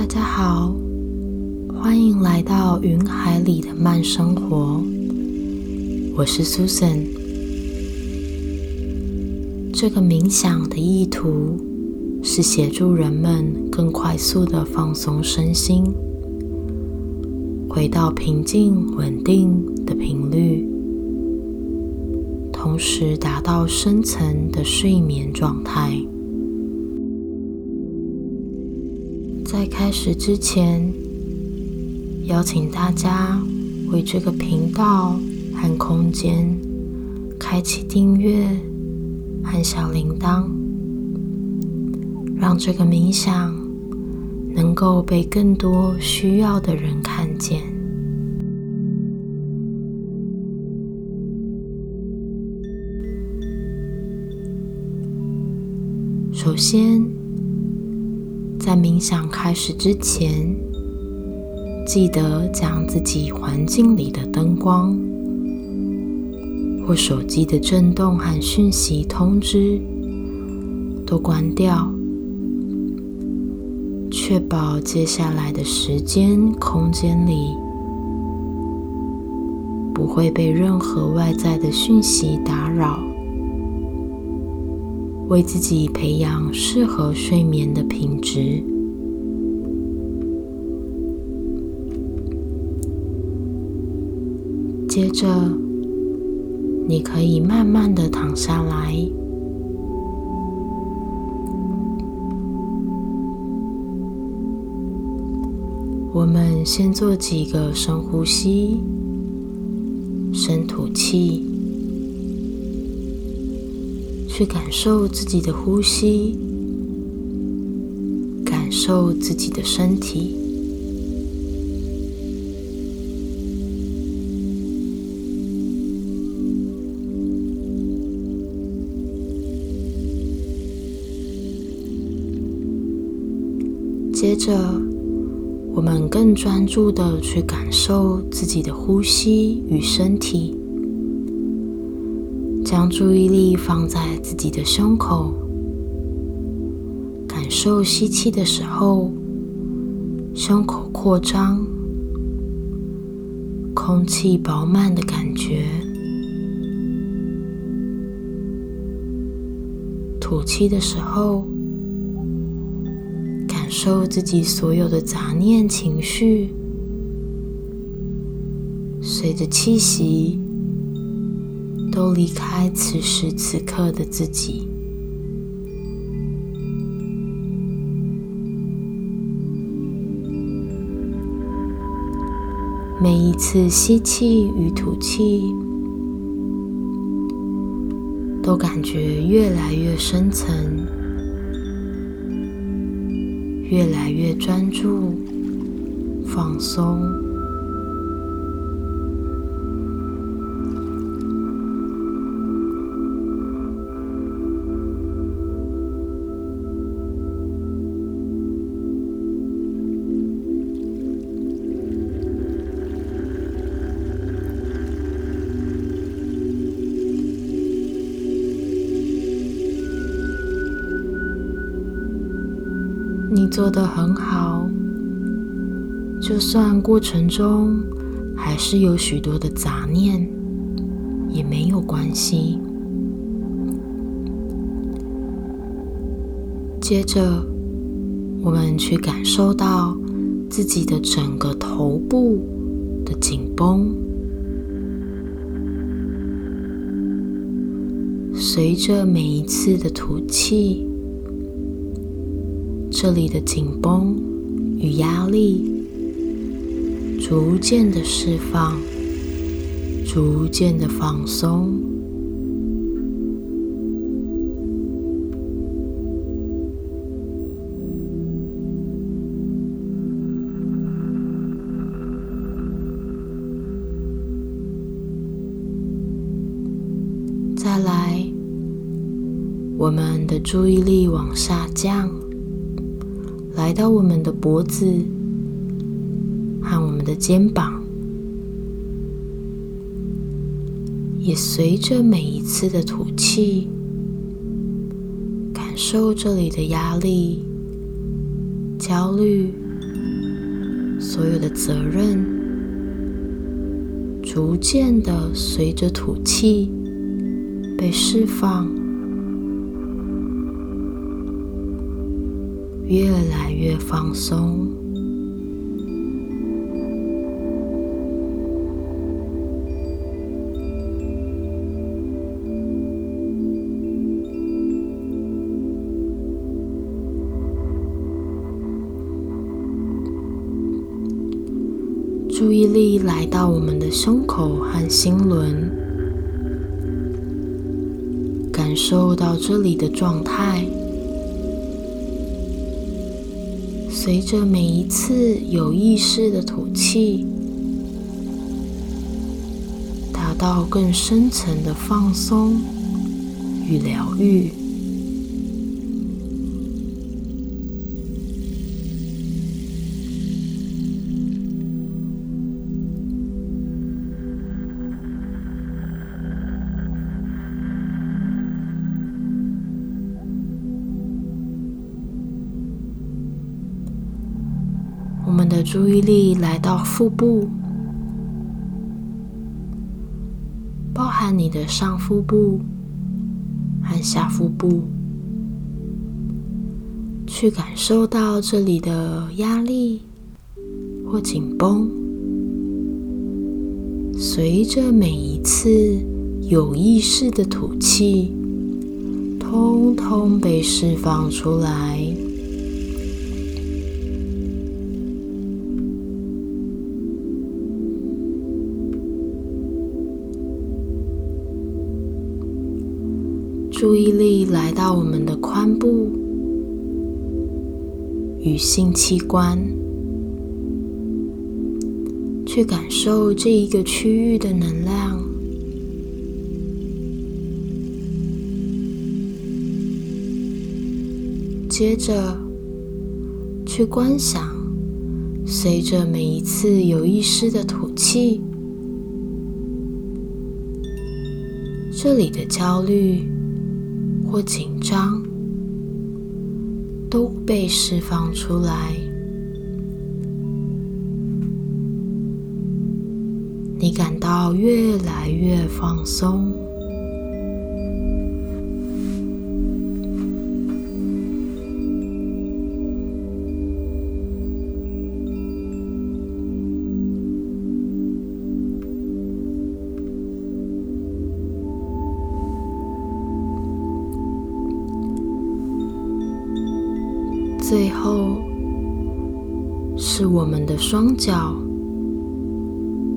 大家好，欢迎来到云海里的慢生活。我是 Susan。这个冥想的意图是协助人们更快速的放松身心，回到平静稳定的频率，同时达到深层的睡眠状态。开始之前，邀请大家为这个频道和空间开启订阅和小铃铛，让这个冥想能够被更多需要的人看见。首先。在冥想开始之前，记得将自己环境里的灯光或手机的震动和讯息通知都关掉，确保接下来的时间空间里不会被任何外在的讯息打扰。为自己培养适合睡眠的品质。接着，你可以慢慢的躺下来。我们先做几个深呼吸，深吐气。去感受自己的呼吸，感受自己的身体。接着，我们更专注的去感受自己的呼吸与身体。将注意力放在自己的胸口，感受吸气的时候，胸口扩张，空气饱满的感觉；吐气的时候，感受自己所有的杂念情绪，随着气息。都离开此时此刻的自己。每一次吸气与吐气，都感觉越来越深层，越来越专注，放松。做的很好，就算过程中还是有许多的杂念，也没有关系。接着，我们去感受到自己的整个头部的紧绷，随着每一次的吐气。这里的紧绷与压力逐渐的释放，逐渐的放松。再来，我们的注意力往下降。来到我们的脖子和我们的肩膀，也随着每一次的吐气，感受这里的压力、焦虑所有的责任，逐渐的随着吐气被释放，越来越放松。注意力来到我们的胸口和心轮，感受到这里的状态。随着每一次有意识的吐气，达到更深层的放松与疗愈。的注意力来到腹部，包含你的上腹部和下腹部，去感受到这里的压力或紧绷，随着每一次有意识的吐气，通通被释放出来。注意力来到我们的髋部与性器官，去感受这一个区域的能量。接着，去观想，随着每一次有意识的吐气，这里的焦虑。或紧张都被释放出来，你感到越来越放松。双脚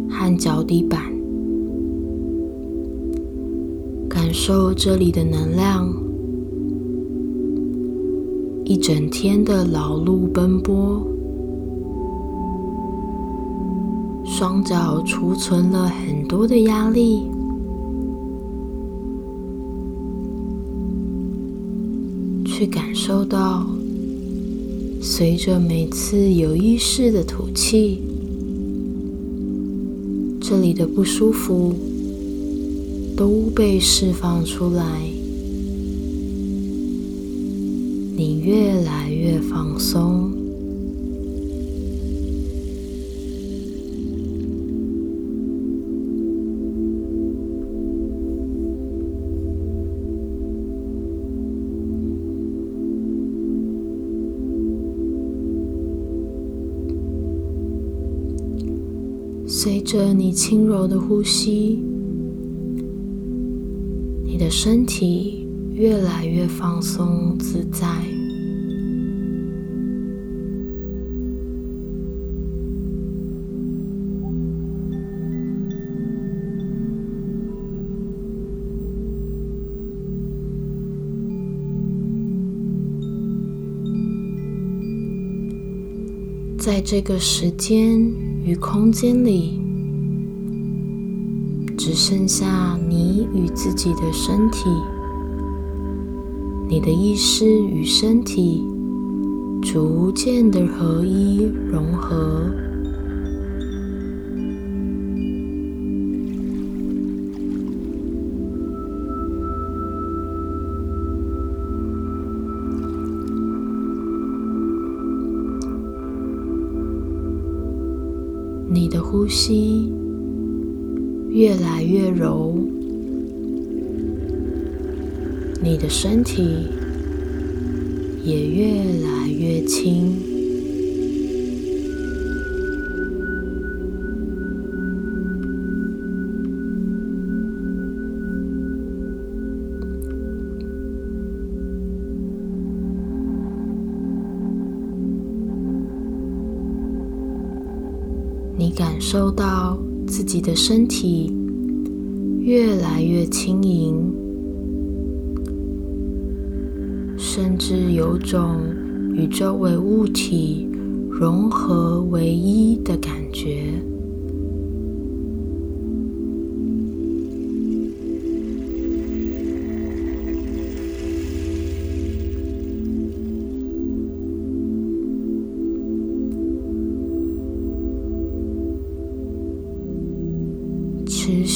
和脚底板，感受这里的能量。一整天的劳碌奔波，双脚储存了很多的压力，去感受到。随着每次有意识的吐气，这里的不舒服都被释放出来，你越来越放松。着你轻柔的呼吸，你的身体越来越放松自在。在这个时间。与空间里只剩下你与自己的身体，你的意识与身体逐渐的合一融合。你的呼吸越来越柔，你的身体也越来越轻。你感受到自己的身体越来越轻盈，甚至有种与周围物体融合为一的感觉。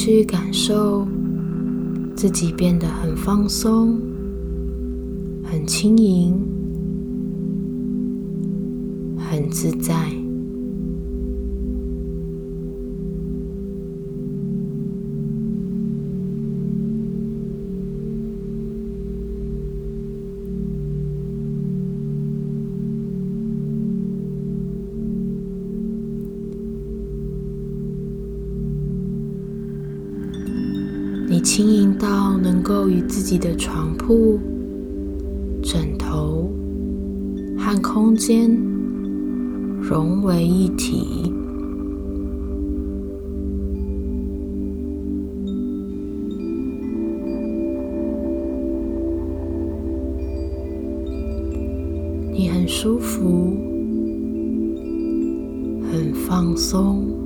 去感受自己变得很放松、很轻盈、很自在。到能够与自己的床铺、枕头和空间融为一体。你很舒服，很放松。